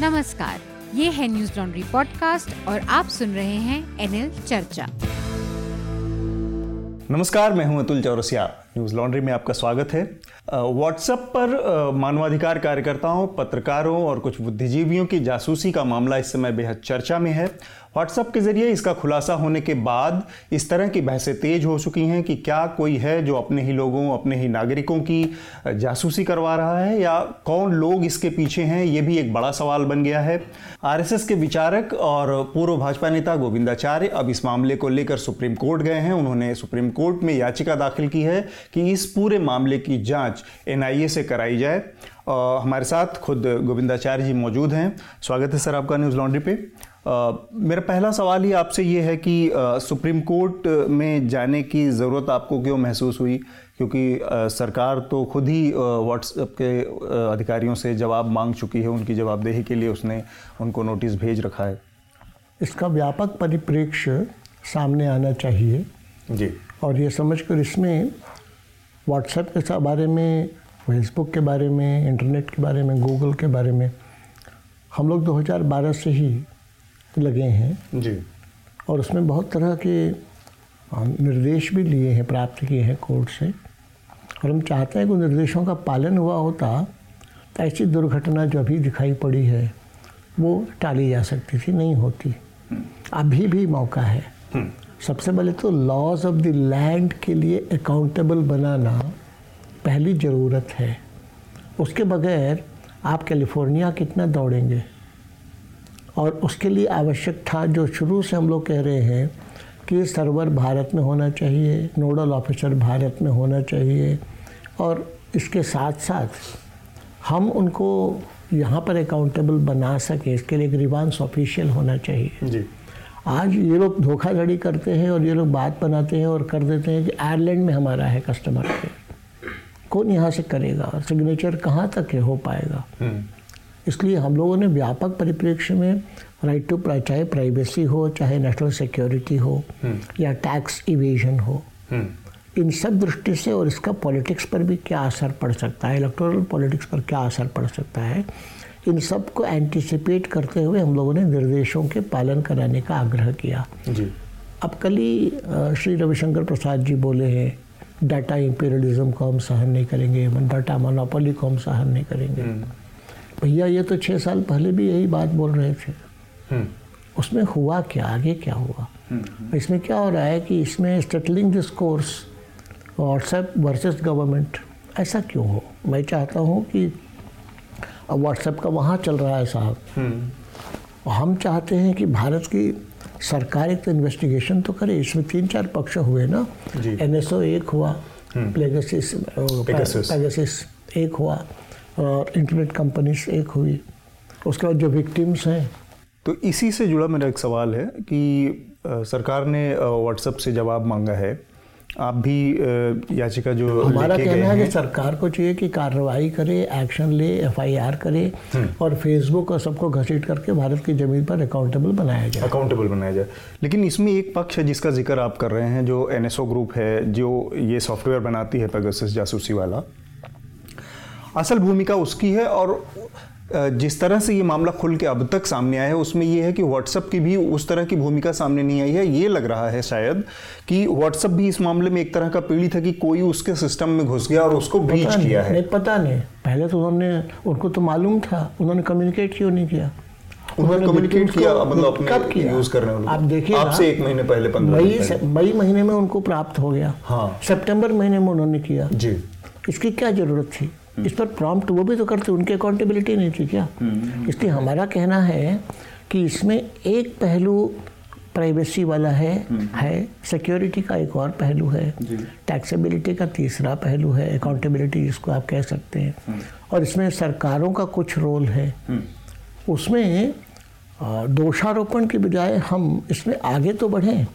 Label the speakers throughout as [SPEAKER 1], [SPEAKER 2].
[SPEAKER 1] नमस्कार, ये है न्यूज़ लॉन्ड्री पॉडकास्ट और आप सुन रहे हैं एनएल चर्चा।
[SPEAKER 2] नमस्कार, मैं हूँ अतुल चौरसिया। न्यूज़ लॉन्ड्री में आपका स्वागत है। व्हाट्सएप पर मानवाधिकार कार्यकर्ताओं, पत्रकारों और कुछ बुद्धिजीवियों की जासूसी का मामला इस समय बेहद चर्चा में है। व्हाट्सएप के ज़रिए इसका खुलासा होने के बाद इस तरह की बहसें तेज हो चुकी हैं कि क्या कोई है जो अपने ही लोगों अपने ही नागरिकों की जासूसी करवा रहा है या कौन लोग इसके पीछे हैं ये भी एक बड़ा सवाल बन गया है। आरएसएस के विचारक और पूर्व भाजपा नेता गोविंदाचार्य अब इस मामले को लेकर सुप्रीम कोर्ट गए हैं। उन्होंने सुप्रीम कोर्ट में याचिका दाखिल की है कि इस पूरे मामले की जाँच एनआईए से कराई जाए। आ, हमारे साथ खुद गोविंदाचार्य जी मौजूद हैं। स्वागत है सर आपका न्यूज़ लॉन्ड्री पे। मेरा पहला सवाल ही आपसे ये है कि आ, सुप्रीम कोर्ट में जाने की ज़रूरत आपको क्यों महसूस हुई? क्योंकि आ, सरकार तो खुद ही व्हाट्सएप के आ, अधिकारियों से जवाब मांग चुकी है उनकी जवाबदेही के लिए उसने उनको नोटिस भेज रखा है।
[SPEAKER 3] इसका व्यापक परिप्रेक्ष्य सामने आना चाहिए।
[SPEAKER 2] जी।
[SPEAKER 3] और ये समझकर इसमें व्हाट्सएप के बारे में फेसबुक के बारे में इंटरनेट के बारे में गूगल के बारे में हम लोग 2012 से ही लगे हैं।
[SPEAKER 2] जी।
[SPEAKER 3] और उसमें बहुत तरह के निर्देश भी लिए हैं प्राप्त किए हैं कोर्ट से। और हम चाहते हैं कि निर्देशों का पालन हुआ होता तो ऐसी दुर्घटना जो अभी दिखाई पड़ी है वो टाली जा सकती थी नहीं होती। अभी भी मौका है। हम्म। सबसे पहले तो लॉज ऑफ़ द लैंड के लिए अकाउंटेबल बनाना पहली ज़रूरत है। उसके बगैर आप कैलिफ़ोर्निया कितना दौड़ेंगे? और उसके लिए आवश्यक था जो शुरू से हम लोग कह रहे हैं कि सर्वर भारत में होना चाहिए नोडल ऑफिसर भारत में होना चाहिए और इसके साथ साथ हम उनको यहाँ पर अकाउंटेबल बना सके इसके लिए ग्रीवांस ऑफिशियल होना चाहिए।
[SPEAKER 2] जी।
[SPEAKER 3] आज ये लोग धोखाधड़ी करते हैं और ये लोग बात बनाते हैं और कर देते हैं कि आयरलैंड में हमारा है कस्टमर के कौन यहाँ से करेगा? सिग्नेचर कहाँ तक है हो पाएगा? हम्म। इसलिए हम लोगों ने व्यापक परिप्रेक्ष्य में राइट टू चाहे प्राइवेसी हो चाहे नेशनल सिक्योरिटी हो हम्म। या टैक्स इवेजन हो हम्म। इन सब दृष्टि से और इसका पॉलिटिक्स पर भी क्या असर पड़ सकता है इलेक्टोरल पॉलिटिक्स पर क्या असर पड़ सकता है इन सबको एंटिसिपेट करते हुए हम लोगों ने निर्देशों के पालन कराने का आग्रह किया
[SPEAKER 2] जी अब
[SPEAKER 3] कल ही श्री रविशंकर प्रसाद जी बोले हैं डाटा इंपेरियलिज्म को हम सहन नहीं करेंगे डाटा मोनोपोली को हम सहन नहीं करेंगे हम्म। भैया ये तो छः साल पहले भी यही बात बोल रहे थे। हम्म। उसमें हुआ क्या? आगे क्या हुआ? हम्म, इसमें क्या हो रहा है कि इसमें स्टेटलिंग this course WhatsApp versus government ऐसा क्यों हो? मैं चाहता हूँ कि अब व्हाट्सएप का वहाँ चल रहा है साहब। हम्म। हम चाहते हैं कि भारत की सरकार एक तो इन्वेस्टिगेशन तो करे इसमें तीन चार पक्ष हुए ना। एनएसओ एक हुआ प्लेगसिस। एक हुआ। और इंटरनेट कंपनीज़ एक हुई। उसके बाद जो विक्टिम्स हैं।
[SPEAKER 2] तो इसी से जुड़ा मेरा एक सवाल है कि सरकार ने व्हाट्सएप से जवाब मांगा है। आप भी याचिका जो
[SPEAKER 3] हमारा कहना है कि सरकार को चाहिए कि कार्रवाई करे एक्शन ले एफआईआर करे हम्म। और फेसबुक और सबको घसीट करके भारत की ज़मीन पर अकाउंटेबल बनाया जाए।
[SPEAKER 2] अकाउंटेबल बनाया जाए। लेकिन इसमें एक पक्ष है जिसका ज़िक्र आप कर रहे हैं जो एनएसओ ग्रुप है जो ये सॉफ्टवेयर बनाती है पेगासस जासूसी वाला। असल भूमिका उसकी है और जिस तरह से ये मामला खुल के अब तक सामने आया है उसमें ये है कि व्हाट्सअप की भी उस तरह की भूमिका सामने नहीं आई है। ये लग रहा है शायद कि व्हाट्सअप भी इस मामले में एक तरह का पीड़ित है कि कोई उसके सिस्टम में घुस गया और उसको ब्रीच किया है।
[SPEAKER 3] नहीं पता नहीं। पहले तो उन्होंने उनको तो मालूम था उन्होंने कम्युनिकेट क्यों नहीं किया?
[SPEAKER 2] उन्होंने कम्युनिकेट किया मतलब अपने
[SPEAKER 3] कब किया?
[SPEAKER 2] यूज़ करने वाले
[SPEAKER 3] आप देखिए
[SPEAKER 2] आपसे एक महीने पहले पंद्रह
[SPEAKER 3] मई मई महीने में उनको प्राप्त हो गया।
[SPEAKER 2] हाँ।
[SPEAKER 3] सितंबर महीने में उन्होंने किया।
[SPEAKER 2] जी।
[SPEAKER 3] इसकी क्या ज़रूरत थी? इस पर प्रॉम्प्ट वो भी तो करते उनकी अकाउंटेबिलिटी नहीं थी क्या? इसलिए हमारा कहना है कि इसमें एक पहलू प्राइवेसी वाला है है सिक्योरिटी का एक और पहलू है टैक्सेबिलिटी का तीसरा पहलू है अकाउंटेबिलिटी जिसको आप कह सकते हैं। और इसमें सरकारों का कुछ रोल है। उसमें दोषारोपण के बजाय हम इसमें आगे तो बढ़ें।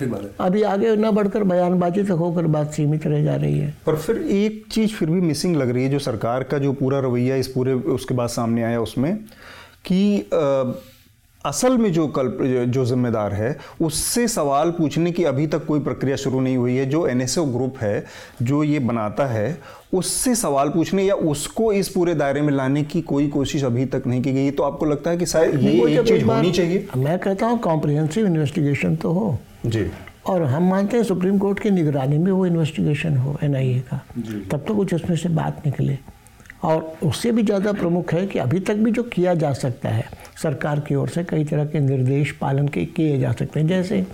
[SPEAKER 2] ठीक बात है।
[SPEAKER 3] अभी आगे न बढ़कर बयानबाजी तक होकर बात सीमित रह जा रही है।
[SPEAKER 2] पर फिर एक चीज़ फिर भी मिसिंग लग रही है जो सरकार का जो पूरा रवैया इस पूरे उसके बाद सामने आया उसमें कि असल में जो कल्प जो जिम्मेदार है उससे सवाल पूछने की अभी तक कोई प्रक्रिया शुरू नहीं हुई है। जो एनएसओ ग्रुप है जो ये बनाता है उससे सवाल पूछने या उसको इस पूरे दायरे में लाने की कोई कोशिश अभी तक नहीं की गई। तो आपको लगता है कि शायद ये एक चीज़ होनी चाहिए?
[SPEAKER 3] मैं कहता हूँ कॉम्प्रिहेंसिव इन्वेस्टिगेशन तो हो।
[SPEAKER 2] जी।
[SPEAKER 3] और हम मानते हैं सुप्रीम कोर्ट की निगरानी में वो इन्वेस्टिगेशन हो एनआईए का। तब तो कुछ उसमें से बात निकले। और उससे भी ज़्यादा प्रमुख है कि अभी तक भी जो किया जा सकता है सरकार की ओर से कई तरह के निर्देश पालन के किए जा सकते हैं। जैसे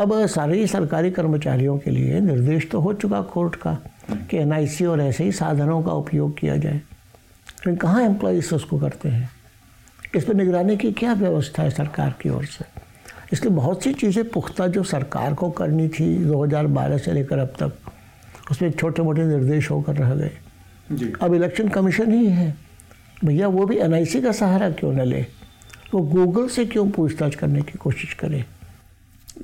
[SPEAKER 3] अब सारे सरकारी कर्मचारियों के लिए निर्देश तो हो चुका कोर्ट का कि एनआईसी और ऐसे ही साधनों का उपयोग किया जाए। लेकिन कहाँ एम्प्लॉज उसको करते हैं? इस पर निगरानी की क्या व्यवस्था है सरकार की ओर से? इसलिए बहुत सी चीज़ें पुख्ता जो सरकार को करनी थी 2012 से लेकर अब तक उसमें छोटे मोटे निर्देश होकर रह गए। अब इलेक्शन कमीशन ही है। भैया वो भी एनआईसी का सहारा क्यों न ले? वो गूगल से क्यों पूछताछ करने की कोशिश करे?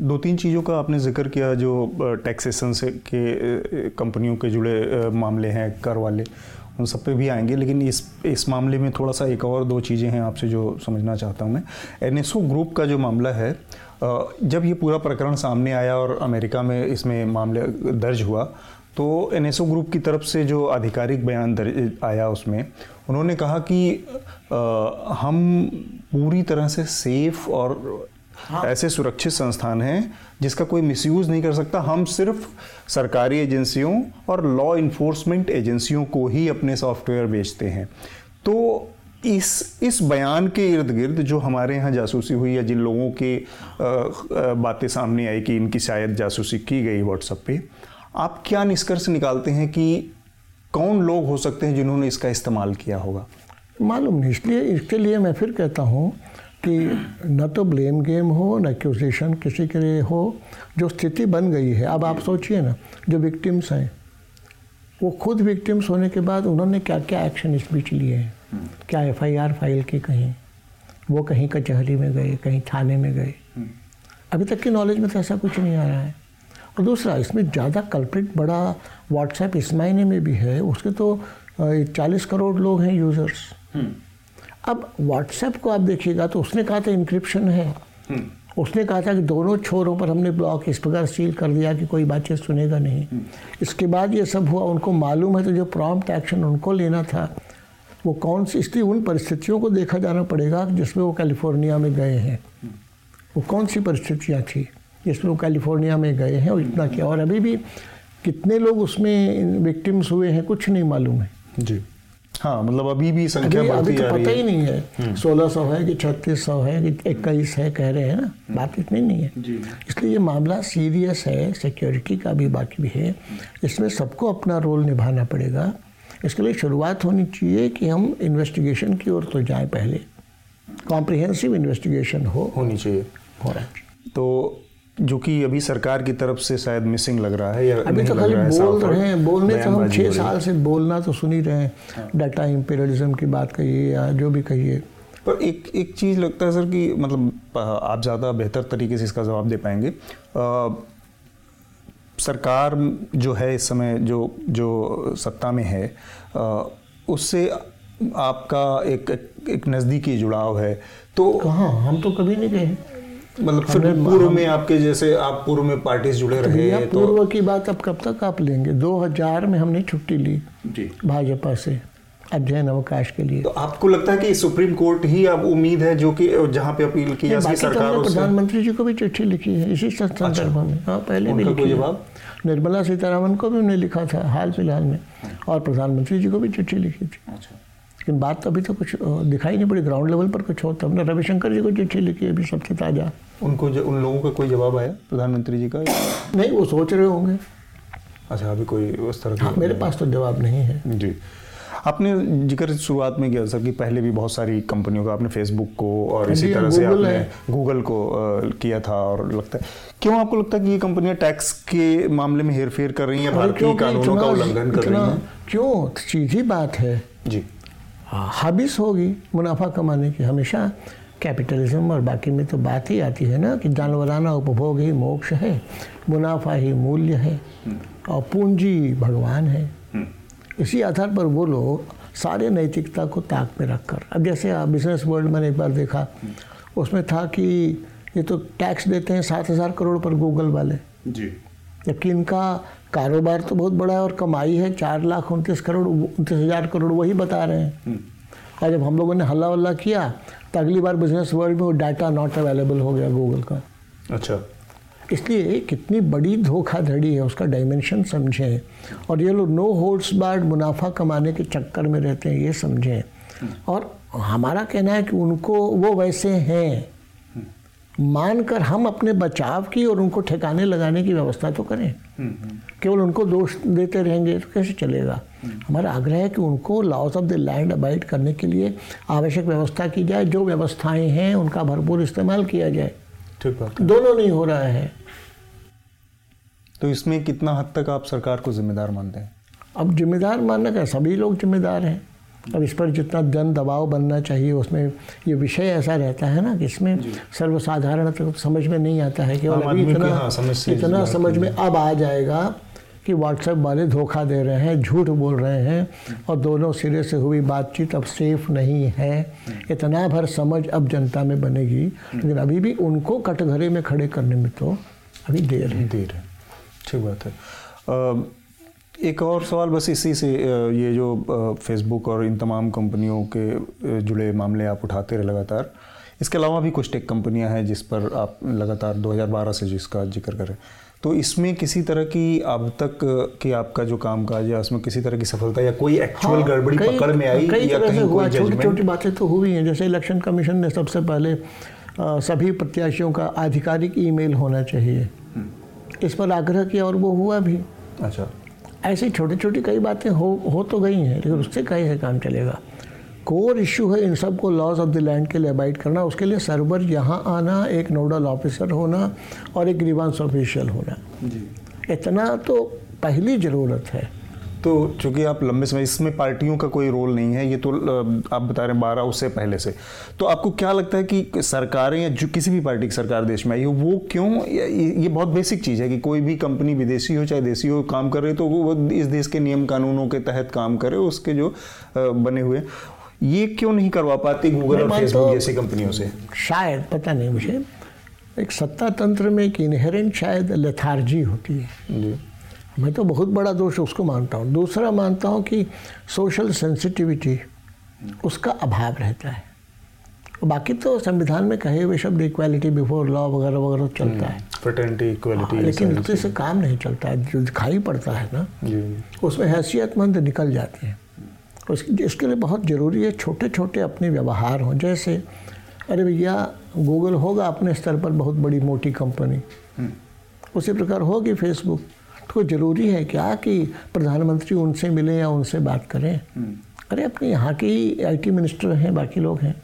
[SPEAKER 2] दो तीन चीज़ों का आपने ज़िक्र किया जो टैक्सेशन से के कंपनियों के जुड़े मामले हैं कर वाले। उन सब पे भी आएँगे लेकिन इस इस मामले में थोड़ा सा एक और दो चीज़ें हैं आपसे जो समझना चाहता हूँ मैं। एन ग्रुप का जो मामला है जब ये पूरा प्रकरण सामने आया और अमेरिका में इसमें मामले दर्ज हुआ तो एनएसओ ग्रुप की तरफ़ से जो आधिकारिक बयान दर्ज आया उसमें उन्होंने कहा कि आ, हम पूरी तरह से सेफ़ और हाँ। ऐसे सुरक्षित संस्थान हैं जिसका कोई मिसयूज़ नहीं कर सकता। हम सिर्फ़ सरकारी एजेंसियों और लॉ इन्फोर्समेंट एजेंसियों को ही अपने सॉफ्टवेयर बेचते हैं। तो इस इस बयान के इर्द गिर्द जो हमारे यहाँ जासूसी हुई या जिन लोगों के बातें सामने आई कि इनकी शायद जासूसी की गई व्हाट्सएप पे आप क्या निष्कर्ष निकालते हैं कि कौन लोग हो सकते हैं जिन्होंने इसका इस्तेमाल किया होगा?
[SPEAKER 3] मालूम नहीं इसलिए इसके लिए मैं फिर कहता हूँ कि न तो ब्लेम गेम हो, न एक्यूजेशन किसी के लिए हो, जो स्थिति बन गई है। अब आप सोचिए ना, जो विक्टिम्स हैं, वो खुद विक्टिम्स होने के बाद उन्होंने क्या क्या एक्शन इस बीच लिए हैं? क्या एफआईआर फ़ाइल की कहीं? वो कहीं कचहरी में गए, कहीं थाने में गए। अभी तक की नॉलेज में तो ऐसा कुछ नहीं आ रहा है। और दूसरा, इसमें ज़्यादा कल्प्रिट बड़ा व्हाट्सएप इस महीने में भी है, उसके तो चालीस करोड़ लोग हैं यूज़र्स। अब व्हाट्सएप को आप देखिएगा तो उसने कहा था इंक्रिप्शन है। हम्म। उसने कहा था कि दोनों छोरों पर हमने ब्लॉक इस प्रकार सील कर दिया कि कोई बातचीत सुनेगा नहीं। हम्म। इसके बाद ये सब हुआ उनको मालूम है तो जो प्रॉम्प्ट एक्शन उनको लेना था वो कौन सी इसलिए उन परिस्थितियों को देखा जाना पड़ेगा जिसमें वो कैलिफ़ोर्निया में गए हैं। वो कौन सी परिस्थितियाँ थी जिसमें वो कैलिफ़ोर्निया में गए हैं और इतना किया और अभी भी कितने लोग उसमें विक्टिम्स हुए हैं कुछ नहीं मालूम है।
[SPEAKER 2] जी। हाँ मतलब अभी भी संख्या अभी,
[SPEAKER 3] अभी तो पता ही नहीं है। हम्म। सोलह सौ है कि छत्तीस सौ है कि इक्कीस है कह रहे हैं ना बात इतनी नहीं है। इसलिए ये मामला सीरियस है सिक्योरिटी का भी बाकी भी है। इसमें सबको अपना रोल निभाना पड़ेगा। इसके लिए शुरुआत होनी चाहिए कि हम इन्वेस्टिगेशन की ओर तो जाएँ पहले। कॉम्प्रिहेंसिव इन्वेस्टिगेशन हो।
[SPEAKER 2] होनी चाहिए। हो रहा है। तो जो कि अभी सरकार की तरफ़ से शायद मिसिंग लग रहा है या
[SPEAKER 3] अभी तो खाली बोल रहे हैं। बोलने तो हम छः साल से बोलना तो सुन ही रहे हैं डाटा हाँ। इम्पेरियलिज्म की बात कहिए या जो भी कहिए।
[SPEAKER 2] पर एक एक चीज़ लगता है सर कि मतलब आप ज़्यादा बेहतर तरीके से इसका जवाब दे पाएँगे। आ, सरकार जो है इस समय जो जो सत्ता में है आ, उससे आपका एक एक नज़दीकी जुड़ाव है।
[SPEAKER 3] तो कहाँ? हम तो कभी नहीं गए।
[SPEAKER 2] मतलब फिर पूर्व में आपके जैसे आप पूर्व में पार्टी जुड़े तो रहे
[SPEAKER 3] तो पूर्व की बात अब कब तक आप लेंगे? 2000 में हमने छुट्टी ली जी। भाजपा से अध्ययन अवकाश के लिए।
[SPEAKER 2] तो आपको लगता है कि सुप्रीम कोर्ट ही अब उम्मीद है जो कि जहाँ पे अपील की जा
[SPEAKER 3] सरकार तो प्रधानमंत्री जी को भी चिट्ठी लिखी है इसी संदर्भ अच्छा। में। हाँ पहले भी लिखी जवाब? निर्मला सीतारामन को भी उन्हें लिखा था हाल फ़िलहाल में। और प्रधानमंत्री जी को भी चिट्ठी लिखी थी। अच्छा। लेकिन बात तो अभी तो कुछ दिखाई नहीं पड़ी ग्राउंड लेवल पर कुछ होता हमने रविशंकर जी को चिट्ठी लिखी अभी सबसे ताज़ा।
[SPEAKER 2] उनको ज, उन लोगों का कोई जवाब आया प्रधानमंत्री जी का?
[SPEAKER 3] नहीं वो सोच रहे होंगे।
[SPEAKER 2] अच्छा अभी कोई उस तरह
[SPEAKER 3] हाँ, मेरे पास तो जवाब नहीं है।
[SPEAKER 2] जी। आपने ज़िक्र शुरुआत में किया सर कि पहले भी बहुत सारी कंपनियों का आपने फेसबुक को और इसी तरह से आपने गूगल को किया था और लगता है क्यों आपको लगता है कि ये कंपनियाँ टैक्स के मामले में हेरफेर कर रही हैं भारतीय कानूनों का उल्लंघन कर रही हैं?
[SPEAKER 3] क्यों? सीधी बात है। जी। हाबिस होगी मुनाफा कमाने की हमेशा। कैपिटलिज्म और बाकी में तो बात ही आती है ना कि जानवराना उपभोग ही मोक्ष है मुनाफा ही मूल्य है हम्म। और पूंजी भगवान है। हम्म। इसी आधार पर वो लोग सारे नैतिकता को ताक में रखकर अब जैसे आप बिज़नेस वर्ल्ड मैंने एक बार देखा उसमें था कि ये तो टैक्स देते हैं सात हज़ार करोड़ पर गूगल वाले।
[SPEAKER 2] जी।
[SPEAKER 3] जबकि इनका कारोबार तो बहुत बड़ा है और कमाई है चार लाख उनतीस करोड़ उनतीस हज़ार करोड़ वही बता रहे हैं। और जब हम लोगों ने हल्ला वल्ला किया तो अगली बार बिज़नेस वर्ल्ड में वो डाटा नॉट अवेलेबल हो गया गूगल का।
[SPEAKER 2] अच्छा।
[SPEAKER 3] इसलिए कितनी बड़ी धोखाधड़ी है उसका डायमेंशन समझें। और ये लोग नो होल्ड्स बार्ड मुनाफा कमाने के चक्कर में रहते हैं ये समझें। और हमारा कहना है कि उनको वो वैसे हैं। मानकर हम अपने बचाव की और उनको ठिकाने लगाने की व्यवस्था तो करें। केवल उनको दोष देते रहेंगे तो कैसे चलेगा? हमारा आग्रह है कि उनको loss of the land abide करने के लिए आवश्यक व्यवस्था की जाए जो व्यवस्थाएँ हैं उनका भरपूर इस्तेमाल किया जाए।
[SPEAKER 2] ठीक बात
[SPEAKER 3] दोनों नहीं हो रहा है।
[SPEAKER 2] तो इसमें कितना हद तक आप सरकार को जिम्मेदार मानते हैं?
[SPEAKER 3] अब जिम्मेदार मानना क्या? सभी लोग जिम्मेदार हैं। अब इस पर जितना जन दबाव बनना चाहिए उसमें ये विषय ऐसा रहता है ना कि इसमें सर्वसाधारण तक समझ में नहीं आता है केवल अभी इतना
[SPEAKER 2] हाँ, समझ
[SPEAKER 3] इतना समझ में अब आ जाएगा कि व्हाट्सएप वाले धोखा दे रहे हैं, झूठ बोल रहे हैं और दोनों सिरे से हुई बातचीत अब सेफ़ नहीं है। इतना भर समझ अब जनता में बनेगी। लेकिन अभी भी उनको कटघरे में खड़े करने में तो अभी देर है।
[SPEAKER 2] देर है। ठीक बात है। एक और सवाल बस इसी से ये जो फेसबुक और इन तमाम कंपनियों के जुड़े मामले आप उठाते रहे लगातार, इसके अलावा भी कुछ टेक कंपनियाँ हैं जिस पर आप लगातार 2012 से जिसका ज़िक्र करें तो इसमें किसी तरह की अब तक की आपका जो काम काज है उसमें किसी तरह की सफलता या कोई एक्चुअल
[SPEAKER 3] हाँ,
[SPEAKER 2] गड़बड़ी
[SPEAKER 3] कई-
[SPEAKER 2] पकड़ में आई
[SPEAKER 3] कई
[SPEAKER 2] या कहीं
[SPEAKER 3] हुआ
[SPEAKER 2] कोई
[SPEAKER 3] छोटी छोटी बातें तो हुई हैं। जैसे इलेक्शन कमीशन ने सबसे पहले अ, सभी प्रत्याशियों का आधिकारिक ईमेल होना चाहिए। इस पर आग्रह किया और वो हुआ भी।
[SPEAKER 2] अच्छा।
[SPEAKER 3] ऐसी छोटी छोटी कई बातें हो हो तो गई हैं लेकिन उससे कहीं है काम चलेगा। कोर इश्यू है इन सबको लॉज ऑफ़ द लैंड के लिए अबाइड करना उसके लिए सर्वर यहाँ आना एक नोडल ऑफिसर होना और एक ग्रीवांस ऑफिशियल होना।
[SPEAKER 2] जी।
[SPEAKER 3] इतना तो पहली ज़रूरत है।
[SPEAKER 2] तो चूँकि आप लंबे समय इसमें पार्टियों का कोई रोल नहीं है ये तो आप बता रहे हैं बारह उससे पहले से। तो आपको क्या लगता है कि सरकारें या जो किसी भी पार्टी की सरकार देश में आई हो वो क्यों ये बहुत बेसिक चीज़ है कि कोई भी कंपनी विदेशी हो चाहे देसी हो काम कर रही तो वो इस देश के नियम कानूनों के तहत काम करे उसके जो बने हुए। ये क्यों नहीं करवा पाती गूगल और फेसबुक जैसी कंपनियों से?
[SPEAKER 3] शायद पता नहीं मुझे। एक सत्ता तंत्र में एक इनहेरेंट शायद लेथार्जी होती है।
[SPEAKER 2] जी।
[SPEAKER 3] मैं तो बहुत बड़ा दोष उसको मानता हूँ। दूसरा मानता हूँ कि सोशल सेंसिटिविटी उसका अभाव रहता है। बाकी तो संविधान में कहे हुए शब्द इक्वालिटी बिफोर लॉ वगैरह वगैरह चलता है।
[SPEAKER 2] फ्रेटर्निटी
[SPEAKER 3] हाँ, लेकिन उससे से काम नहीं चलता। है जो दिखाई पड़ता है ना उसमें हैसियतमंद निकल जाते हैं। उस इसके लिए बहुत ज़रूरी है छोटे छोटे अपने व्यवहार हों। जैसे अरे भैया गूगल होगा अपने स्तर पर बहुत बड़ी मोटी कंपनी। उसी प्रकार होगी फेसबुक तो ज़रूरी है क्या कि प्रधानमंत्री उनसे मिले या उनसे बात करें? अरे अपने यहाँ के ही आई मिनिस्टर हैं बाकी लोग हैं।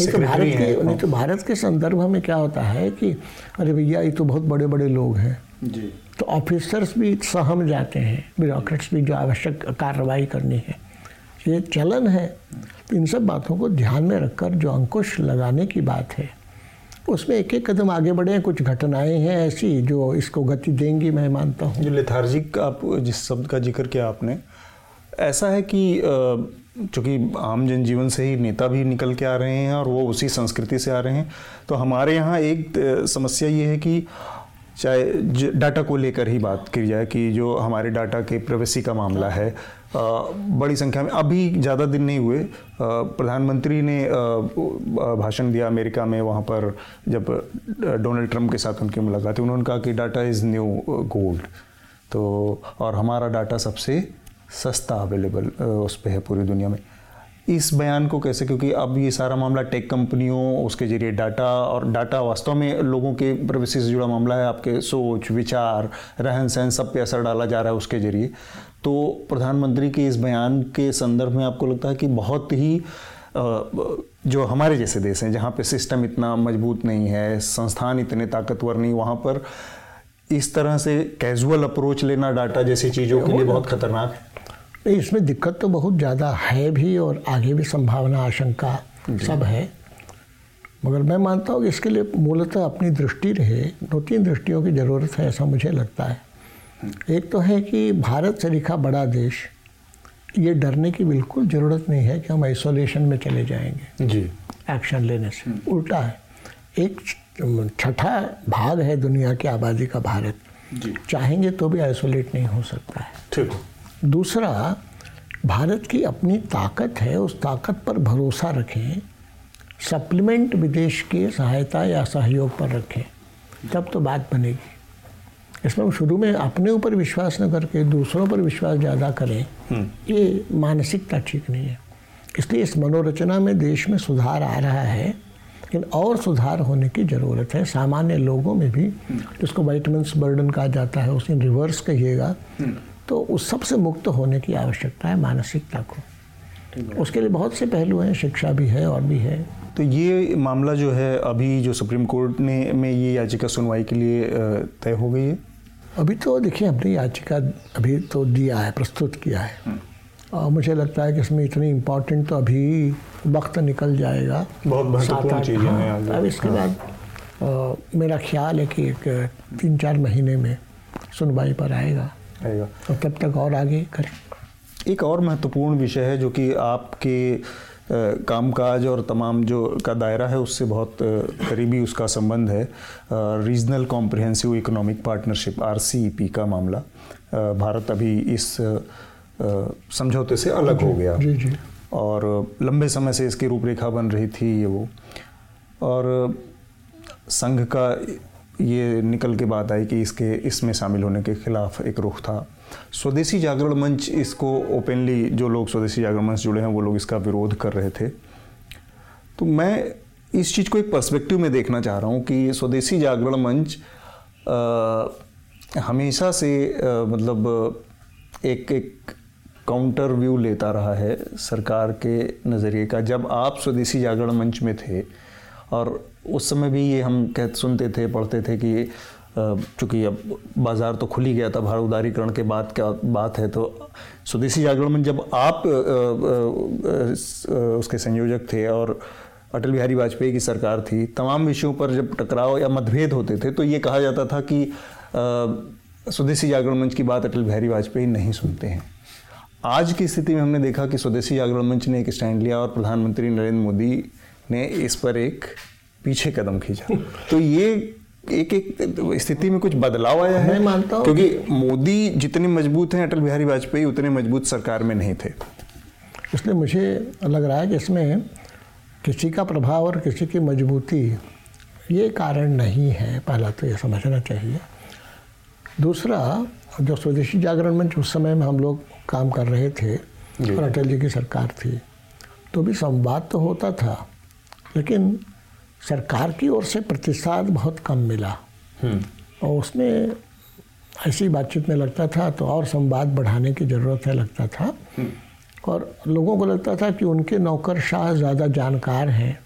[SPEAKER 3] नहीं तो भारत के नहीं तो भारत के संदर्भ में क्या होता है कि अरे भैया ये तो बहुत बड़े बड़े लोग हैं।
[SPEAKER 2] जी।
[SPEAKER 3] तो ऑफिसर्स भी सहम जाते हैं ब्यूरोक्रेट्स भी जो आवश्यक कार्रवाई करनी है। ये चलन है। तो इन सब बातों को ध्यान में रखकर जो अंकुश लगाने की बात है, उसमें एक एक कदम आगे बढ़े हैं, कुछ घटनाएँ हैं ऐसी जो इसको गति देंगी, मैं मानता हूँ।
[SPEAKER 2] जो, लेथार्जिक आप जिस शब्द का ज़िक्र किया आपने, ऐसा है कि चूँकि आम जनजीवन से ही नेता भी निकल के आ रहे हैं और वो उसी संस्कृति से आ रहे हैं तो हमारे यहाँ एक समस्या ये है कि चाहे डाटा को लेकर ही बात की जाए कि जो हमारे डाटा के प्राइवेसी का मामला है बड़ी संख्या में। अभी ज़्यादा दिन नहीं हुए। प्रधानमंत्री ने भाषण दिया अमेरिका में वहाँ पर, जब डोनाल्ड ट्रंप के साथ उनकी मुलाकात हुई। उन्होंने कहा कि डाटा इज़ न्यू गोल्ड तो और हमारा डाटा सबसे सस्ता अवेलेबल उस पर है पूरी दुनिया में। इस बयान को कैसे क्योंकि अब ये सारा मामला टेक कंपनियों उसके ज़रिए डाटा और डाटा वास्तव में लोगों के प्राइवेसी से जुड़ा मामला है आपके सोच विचार रहन सहन सब पे असर डाला जा रहा है उसके ज़रिए। तो प्रधानमंत्री के इस बयान के संदर्भ में आपको लगता है कि बहुत ही जो हमारे जैसे देश हैं जहाँ पे सिस्टम इतना मज़बूत नहीं है संस्थान इतने ताकतवर नहीं वहाँ पर इस तरह से कैजुअल अप्रोच लेना डाटा जैसी चीज़ों के लिए बहुत खतरनाक है।
[SPEAKER 3] इसमें दिक्कत तो बहुत ज़्यादा है भी और आगे भी संभावना आशंका सब है। मगर मैं मानता हूँ कि इसके लिए मूलतः अपनी दृष्टि रहे। दो तीन दृष्टियों की ज़रूरत है ऐसा मुझे लगता है। एक तो है कि भारत से लिखा बड़ा देश ये डरने की बिल्कुल ज़रूरत नहीं है कि हम आइसोलेशन में चले जाएँगे।
[SPEAKER 2] जी।
[SPEAKER 3] एक्शन लेने से। उल्टा है। एक छठा भाग है दुनिया की आबादी का भारत।
[SPEAKER 2] जी।
[SPEAKER 3] चाहेंगे तो भी आइसोलेट नहीं हो सकता है।
[SPEAKER 2] ठीक
[SPEAKER 3] दूसरा भारत की अपनी ताकत है उस ताकत पर भरोसा रखें सप्लीमेंट विदेश की सहायता या सहयोग पर रखें। तब तो बात बनेगी। इसमें हम शुरू में अपने ऊपर विश्वास न करके दूसरों पर विश्वास ज़्यादा करें ये मानसिकता ठीक नहीं है। इसलिए इस मनोरचना में देश में सुधार आ रहा है लेकिन और सुधार होने की ज़रूरत है। सामान्य लोगों में भी जिसको वाइटमिन्स बर्डन कहा जाता है उसे रिवर्स कहिएगा। तो उस सबसे मुक्त होने की आवश्यकता है मानसिकता को उसके लिए बहुत से पहलू हैं शिक्षा भी है और भी है।
[SPEAKER 2] तो ये मामला जो है अभी जो सुप्रीम कोर्ट ने में ये याचिका सुनवाई के लिए तय हो गई है?
[SPEAKER 3] अभी तो देखिए हमने याचिका अभी तो दिया है प्रस्तुत किया है। और मुझे लगता है कि इसमें इतनी इम्पोर्टेंट तो अभी वक्त निकल जाएगा।
[SPEAKER 2] बहुत महत्वपूर्ण चीज़ें हैं
[SPEAKER 3] हाँ, अब इसके बाद अ, मेरा ख्याल है कि एक तीन चार महीने में सुनवाई पर आएगा। और तब तक और आगे करें?
[SPEAKER 2] एक और महत्वपूर्ण विषय है जो कि आपके कामकाज और तमाम जो का दायरा है उससे बहुत करीबी उसका संबंध है। Regional comprehensive economic partnership R का मामला। भारत अभी इस समझौते से अलग हो गया।
[SPEAKER 3] जी जी।
[SPEAKER 2] और लंबे समय से इसकी रूपरेखा बन रही थी ये वो। और संघ का ये निकल के बात आई कि इसके इसमें शामिल होने के खिलाफ एक रुख था। स्वदेशी जागरण मंच इसको ओपनली जो लोग स्वदेशी जागरण मंच जुड़े हैं वो लोग इसका विरोध कर रहे थे। तो मैं इस चीज़ को एक पर्सपेक्टिव में देखना चाह रहा हूँ कि स्वदेशी जागरण मंच अ, हमेशा से अ, मतलब एक एक काउंटर व्यू लेता रहा है सरकार के नज़रिए का। जब आप स्वदेशी जागरण मंच में थे और उस समय भी ये हम कह सुनते थे, पढ़ते थे कि चूँकि अब बाज़ार तो खुल ही गया था भारत उदारीकरण के बाद क्या बात है तो स्वदेशी जागरण मंच जब आप उसके संयोजक थे और अटल बिहारी वाजपेयी की सरकार थी, तमाम विषयों पर जब टकराव या मतभेद होते थे तो ये कहा जाता था कि स्वदेशी जागरण मंच की बात अटल बिहारी वाजपेयी नहीं सुनते हैं। आज की स्थिति में हमने देखा कि स्वदेशी जागरण मंच ने एक स्टैंड लिया और प्रधानमंत्री नरेंद्र मोदी ने इस पर एक पीछे कदम खींचा। तो ये एक एक स्थिति में कुछ बदलाव आया है?
[SPEAKER 3] मैं मानता हूँ।
[SPEAKER 2] क्योंकि मोदी जितने मज़बूत हैं अटल बिहारी वाजपेयी उतने मज़बूत सरकार में नहीं थे।
[SPEAKER 3] इसलिए मुझे लग रहा है कि इसमें किसी का प्रभाव और किसी की मजबूती ये कारण नहीं है। पहला तो ये समझना चाहिए। दूसरा जो स्वदेशी जागरण मंच उस समय में हम लोग काम कर रहे थे और अटल जी की सरकार थी तो भी संवाद तो होता था लेकिन सरकार की ओर से प्रतिसाद बहुत कम मिला। और उसमें ऐसी बातचीत में लगता था तो और संवाद बढ़ाने की ज़रूरत है लगता था। और लोगों को लगता था कि उनके नौकर शाह ज़्यादा जानकार हैं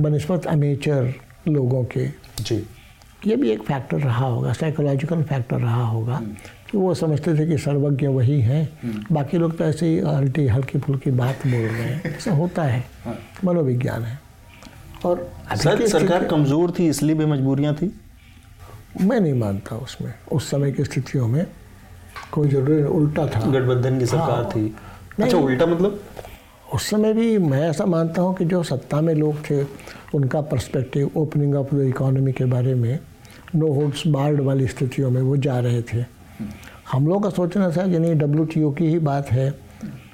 [SPEAKER 3] बनस्पत अमेचर लोगों के।
[SPEAKER 2] जी।
[SPEAKER 3] ये भी एक फैक्टर रहा होगा साइकोलॉजिकल फैक्टर रहा होगा। कि वो समझते थे कि सर्वज्ञ वही हैं। बाकी लोग तो ऐसे ही हल्टी हल्की फुल्की बात बोल रहे हैं। ऐसा होता है। मनोविज्ञान है। और
[SPEAKER 2] सर सरकार कमज़ोर थी इसलिए भी मजबूरियाँ थी?
[SPEAKER 3] मैं नहीं मानता उसमें उस समय की स्थितियों में कोई ज़रूरी उल्टा था।
[SPEAKER 2] गठबंधन की सरकार
[SPEAKER 3] हाँ।
[SPEAKER 2] थी। अच्छा उल्टा मतलब?
[SPEAKER 3] उस समय भी मैं ऐसा मानता हूँ कि जो सत्ता में लोग थे उनका perspective opening of the economy के बारे में नो होल्ड्स बार्ड वाली स्थितियों में वो जा रहे थे। हम लोग का सोचना था कि नहीं डब्ल्यू की ही बात है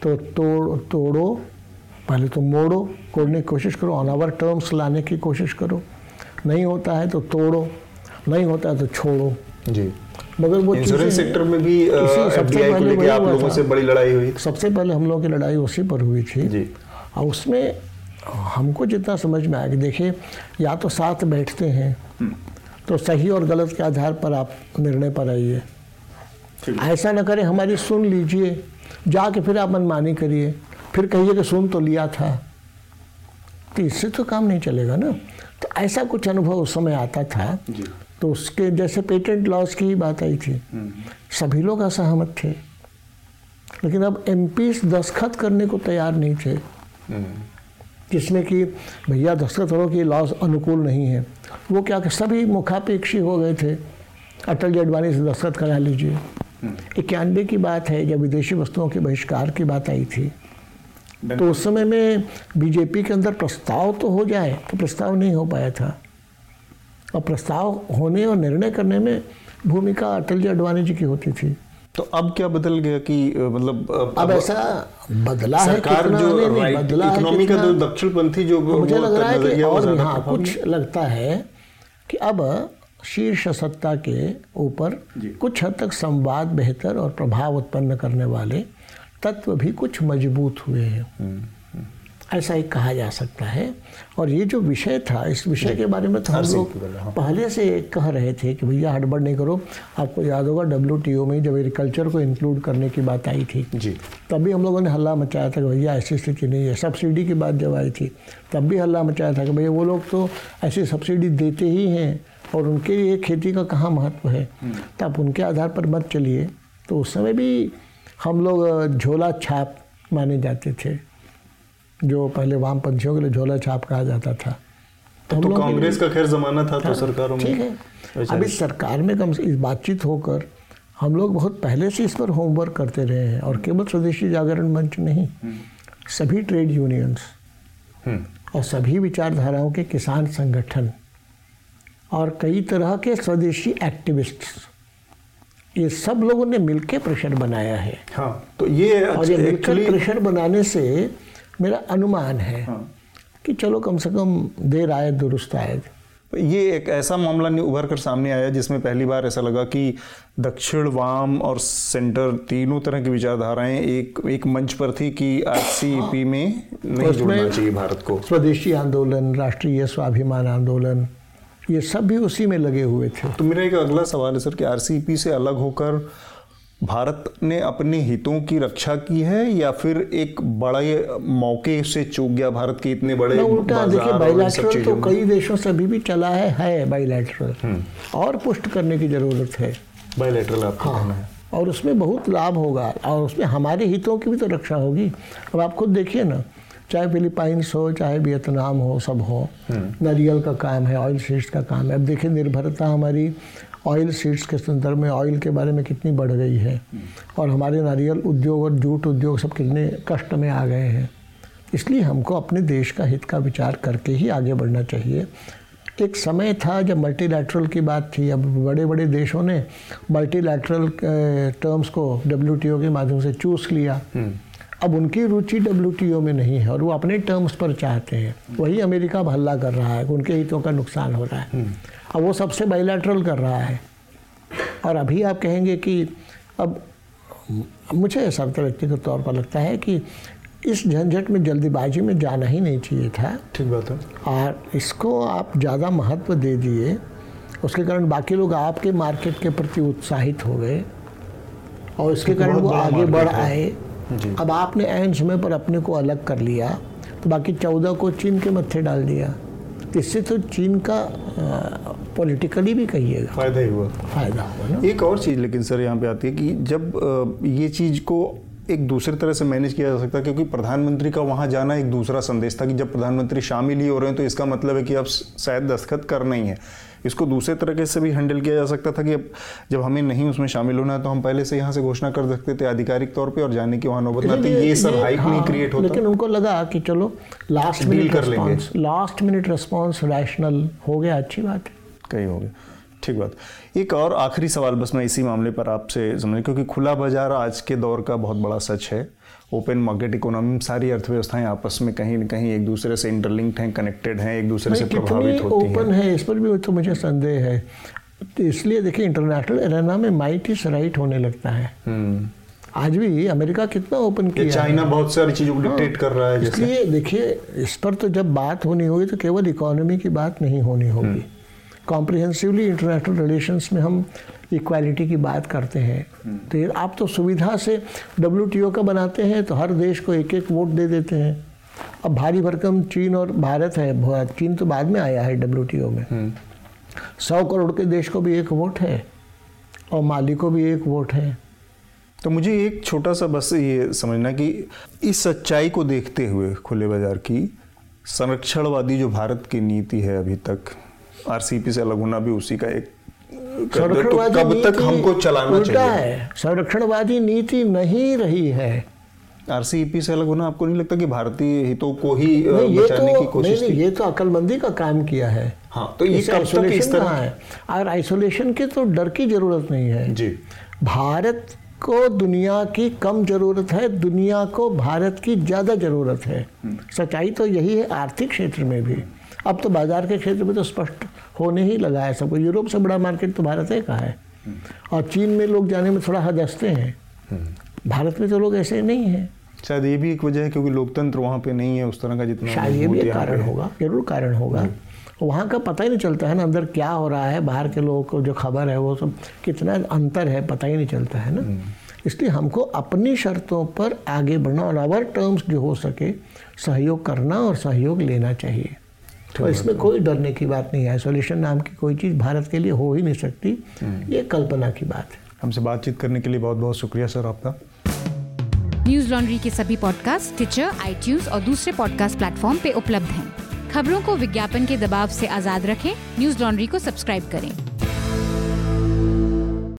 [SPEAKER 3] तो तोड़ तोड़ो पहले तो मोड़ो तोड़ने की कोशिश करो ऑन आवर टर्म्स लाने की कोशिश करो। नहीं होता है तो तोड़ो नहीं होता है तो छोड़ो।
[SPEAKER 2] जी।
[SPEAKER 3] मगर वो
[SPEAKER 2] इंश्योरेंस सेक्टर में भी
[SPEAKER 3] सबसे
[SPEAKER 2] एफडीआई को
[SPEAKER 3] पहले
[SPEAKER 2] आप लोगों से बड़ी लड़ाई हुई।
[SPEAKER 3] सबसे पहले हम लोगों की लड़ाई उसी पर हुई थी।
[SPEAKER 2] जी।
[SPEAKER 3] और उसमें हमको जितना समझ में आया कि देखिए या तो साथ बैठते हैं तो सही और गलत के आधार पर आप निर्णय पर आइए। ऐसा ना करें हमारी सुन लीजिए जाके फिर आप मनमानी करिए। फिर कहिए कि सुन तो लिया था। तो इससे तो काम नहीं चलेगा ना। तो ऐसा कुछ अनुभव उस समय आता था।
[SPEAKER 2] जी।
[SPEAKER 3] तो उसके जैसे पेटेंट लॉस की ही बात आई थी। सभी लोग असहमत थे। लेकिन अब एम पी दस्खत करने को तैयार नहीं थे। जिसमें कि भैया दस्तखत करो कि लॉज अनुकूल नहीं है। वो क्या कि सभी मुखापेक्षी हो गए थे। अटल जी अडवाणी से दस्तखत करा लीजिए। इक्यानवे की बात है जब विदेशी वस्तुओं के बहिष्कार की बात आई थी। तो उस समय में बीजेपी के अंदर प्रस्ताव तो हो जाए तो प्रस्ताव नहीं हो पाया था। और प्रस्ताव होने और निर्णय करने में भूमिका अटल जी अडवाणी जी की होती थी।
[SPEAKER 2] तो अब क्या बदल गया कि मतलब अब,
[SPEAKER 3] अब ऐसा बदला है
[SPEAKER 2] सरकार
[SPEAKER 3] कितना?
[SPEAKER 2] जो
[SPEAKER 3] बदला
[SPEAKER 2] इकोनॉमी का जो दक्षिणपंथी जो
[SPEAKER 3] मुझे लग रहा है कि और हाँ कुछ लगता है कि अब शीर्ष सत्ता के ऊपर कुछ हद तक संवाद बेहतर और प्रभाव उत्पन्न करने वाले तत्व भी कुछ मज़बूत हुए हैं। ऐसा ही कहा जा सकता है। और ये जो विषय था इस विषय के बारे में तो हम लोग
[SPEAKER 2] हाँ।
[SPEAKER 3] पहले से कह रहे थे कि भैया हड़बड़ नहीं करो। आपको याद होगा डब्ल्यू में जब एग्रीकल्चर को इंक्लूड करने की बात आई थी
[SPEAKER 2] जी।
[SPEAKER 3] तब भी हम लोगों ने हल्ला मचाया था कि भैया ऐसी स्थिति नहीं है। सब्सिडी की बात जब आई थी तब भी हल्ला मचाया था कि भैया वो लोग तो ऐसी सब्सिडी देते ही हैं और उनके लिए खेती का कहाँ महत्व है। तो आप उनके आधार पर मत चलिए। तो उस समय भी हम लोग झोला छाप माने जाते थे जो पहले वामपंथियों के लिए झोला छाप कहा जाता था।
[SPEAKER 2] तो, तो कांग्रेस का खैर जमाना था था तो सरकारों में
[SPEAKER 3] ठीक है। अभी सरकार में कम से बातचीत होकर हम लोग बहुत पहले से इस पर होमवर्क करते रहे हैं और केवल स्वदेशी जागरण मंच नहीं सभी ट्रेड यूनियंस
[SPEAKER 2] हम्म,
[SPEAKER 3] और सभी विचारधाराओं के किसान संगठन और कई तरह के स्वदेशी एक्टिविस्ट्स ये सब लोगों ने मिलकर प्रेशर बनाया है।
[SPEAKER 2] हाँ तो ये
[SPEAKER 3] और ये मिलकर प्रेशर बनाने से मेरा अनुमान है
[SPEAKER 2] हाँ।
[SPEAKER 3] कि चलो कम से कम देर आए दुरुस्त आए।
[SPEAKER 2] ये एक ऐसा मामला नहीं उभर कर सामने आया जिसमें पहली बार ऐसा लगा कि दक्षिण वाम और सेंटर तीनों तरह की विचारधाराएँ एक एक मंच पर थी कि आरसीईपी में नहीं
[SPEAKER 3] उसमें-
[SPEAKER 2] जुड़ना चाहिए भारत को।
[SPEAKER 3] स्वदेशी आंदोलन राष्ट्रीय स्वाभिमान आंदोलन ये सब भी उसी में लगे हुए थे।
[SPEAKER 2] तो मेरा एक अगला सवाल है सर कि आरसीईपी से अलग होकर भारत ने अपने हितों की रक्षा की है या फिर एक बड़े मौके से चूक गया भारत के इतने बड़े
[SPEAKER 3] ना उल्टा देखिए बाइलैटरल तो कई देशों से अभी भी चला है है बाइलैटरल और पुष्ट करने की ज़रूरत है।
[SPEAKER 2] बायलैटरल आपका है।
[SPEAKER 3] हाँ। और उसमें बहुत लाभ होगा और उसमें हमारे हितों की भी तो रक्षा होगी। अब आप खुद देखिए ना चाहे फिलीपाइंस हो चाहे वियतनाम हो सब हो। नारियल का काम है ऑयल सीड्स का काम है। अब देखिए निर्भरता हमारी ऑयल सीड्स के संदर्भ में ऑयल के बारे में कितनी बढ़ गई है। और हमारे नारियल उद्योग और जूट उद्योग सब कितने कष्ट में आ गए हैं। इसलिए हमको अपने देश का हित का विचार करके ही आगे बढ़ना चाहिए। एक समय था जब मल्टीलैटरल की बात थी अब बड़े बड़े देशों ने मल्टीलैटरल टर्म्स को डब्ल्यूटीओ के माध्यम से चूस लिया। अब उनकी रुचि डब्ल्यूटीओ में नहीं है और वो अपने टर्म्स पर चाहते हैं। वही अमेरिका अब हल्ला कर रहा है उनके हितों का नुकसान हो रहा है। अब वो सबसे बाइलैटरल कर रहा है। और अभी आप कहेंगे कि अब मुझे ऐसा व्यक्तिगत तौर पर लगता है कि इस झंझट में जल्दीबाजी में जाना ही नहीं चाहिए था।
[SPEAKER 2] ठीक बात है।
[SPEAKER 3] और इसको आप ज़्यादा महत्व दे दिए उसके कारण बाकी लोग आपके मार्केट के प्रति उत्साहित हो गए। और इसके कारण वो आगे बढ़। आए। अब आपने ऐन समय पर अपने को अलग कर लिया तो बाकी चौदह को चीन के मत्थे डाल दिया। इससे तो चीन का पॉलिटिकली भी कहिएगा।
[SPEAKER 2] फ़ायदा ही हुआ।
[SPEAKER 3] फ़ायदा होगा ना।
[SPEAKER 2] एक और चीज़ लेकिन सर यहाँ पे आती है कि जब ये चीज़ को एक दूसरे तरह से मैनेज किया जा सकता है क्योंकि प्रधानमंत्री का वहाँ जाना एक दूसरा संदेश था कि जब प्रधानमंत्री शामिल ही हो रहे हैं तो इसका मतलब है कि अब शायद दस्तखत करना ही है। इसको दूसरे तरीके से भी हैंडल किया जा सकता था कि अब जब हमें नहीं उसमें शामिल होना है तो हम पहले से यहाँ से घोषणा कर सकते थे आधिकारिक तौर पर और जाने की वहाँ नौबत आती ये सब हाइप नहीं
[SPEAKER 3] हाँ,
[SPEAKER 2] क्रिएट होता।
[SPEAKER 3] लेकिन उनको लगा कि चलो लास्ट मिनट
[SPEAKER 2] कर लेंगे।
[SPEAKER 3] लास्ट मिनट रिस्पॉन्स रैशनल हो गया अच्छी बात है।
[SPEAKER 2] कहीं हो गया। ठीक बात। एक और आखिरी सवाल बस मैं इसी मामले पर आपसे समझ क्योंकि खुला बाज़ार आज के दौर का बहुत बड़ा सच है। ओपन मार्केट इकोनॉमी में सारी अर्थव्यवस्थाएँ आपस में कहीं न कहीं एक दूसरे से इंटरलिंक्ड हैं कनेक्टेड हैं एक दूसरे से प्रभावित होती हैं।
[SPEAKER 3] ओपन है इस पर भी तो मुझे संदेह है। तो इसलिए देखिए इंटरनेशनल एरेना में माइट इज़ राइट होने लगता है।
[SPEAKER 2] हम्म।
[SPEAKER 3] आज भी अमेरिका कितना ओपन किया है।
[SPEAKER 2] चाइना बहुत सारी चीज़ों को डिक्टेट कर रहा है जैसे।
[SPEAKER 3] इसलिए देखिए इस पर तो जब बात होनी होगी तो केवल इकोनॉमी की बात नहीं होनी होगी। कॉम्प्रिहेंसिवली इंटरनेशनल रिलेशंस में हम इक्वालिटी की बात करते हैं तो आप तो सुविधा से डब्ल्यू का बनाते हैं तो हर देश को एक एक वोट दे देते हैं। अब भारी भरकम चीन और भारत है चीन तो बाद में आया है डब्ल्यू में। सौ करोड़ के देश को भी एक वोट है और माली को भी एक वोट है।
[SPEAKER 2] तो मुझे एक छोटा सा बस ये समझना कि इस सच्चाई को देखते हुए खुले बाज़ार की संरक्षणवादी जो भारत की नीति है अभी तक आरसीपी से अलग होना भी उसी का एक तो
[SPEAKER 3] संरक्षणवादी
[SPEAKER 2] कब तक
[SPEAKER 3] नीति
[SPEAKER 2] हमको चलाना चाहिए?
[SPEAKER 3] है। संरक्षणवादी नीति नहीं रही है।
[SPEAKER 2] आरसीईपी से अलग होना आपको नहीं लगता कि भारतीय हितों को ही
[SPEAKER 3] ये
[SPEAKER 2] बचाने की
[SPEAKER 3] तो
[SPEAKER 2] कोशिश
[SPEAKER 3] नहीं, नहीं ये तो अक्लमंदी का काम किया है।
[SPEAKER 2] हाँ तो ये कब तक इस तरह
[SPEAKER 3] है? और आइसोलेशन की तो डर की ज़रूरत नहीं है।
[SPEAKER 2] जी।
[SPEAKER 3] भारत को दुनिया की कम ज़रूरत है दुनिया को भारत की ज़्यादा ज़रूरत है। सच्चाई तो यही है आर्थिक क्षेत्र में भी। अब तो बाज़ार के क्षेत्र में तो स्पष्ट होने ही लगा है सबको। यूरोप से बड़ा मार्केट तो भारत है कहाँ है। और चीन में लोग जाने में थोड़ा हदसते हैं। भारत में तो लोग ऐसे नहीं हैं।
[SPEAKER 2] शायद ये भी एक वजह है क्योंकि लोकतंत्र वहाँ पे नहीं है उस तरह का जितना
[SPEAKER 3] शायद ये भी एक कारण होगा ज़रूर कारण होगा। वहाँ का पता ही नहीं चलता है ना अंदर क्या हो रहा है बाहर के लोगों को जो खबर है वो सब कितना अंतर है पता ही नहीं चलता है ना। इसलिए हमको अपनी शर्तों पर आगे बढ़ना और अवर टर्म्स जो हो सके सहयोग करना और सहयोग लेना चाहिए। तो इसमें कोई डरने की बात नहीं है। आइसोलेशन नाम की कोई चीज़ भारत के लिए हो ही नहीं सकती। ये कल्पना की बात है।
[SPEAKER 2] हमसे बातचीत करने के लिए बहुत बहुत शुक्रिया सर आपका।
[SPEAKER 1] न्यूज़ लॉन्ड्री के सभी पॉडकास्ट ट्विटर आई और दूसरे पॉडकास्ट प्लेटफॉर्म पे उपलब्ध हैं। खबरों को विज्ञापन के दबाव से आज़ाद रखें। न्यूज़ लॉन्ड्री को सब्सक्राइब करें।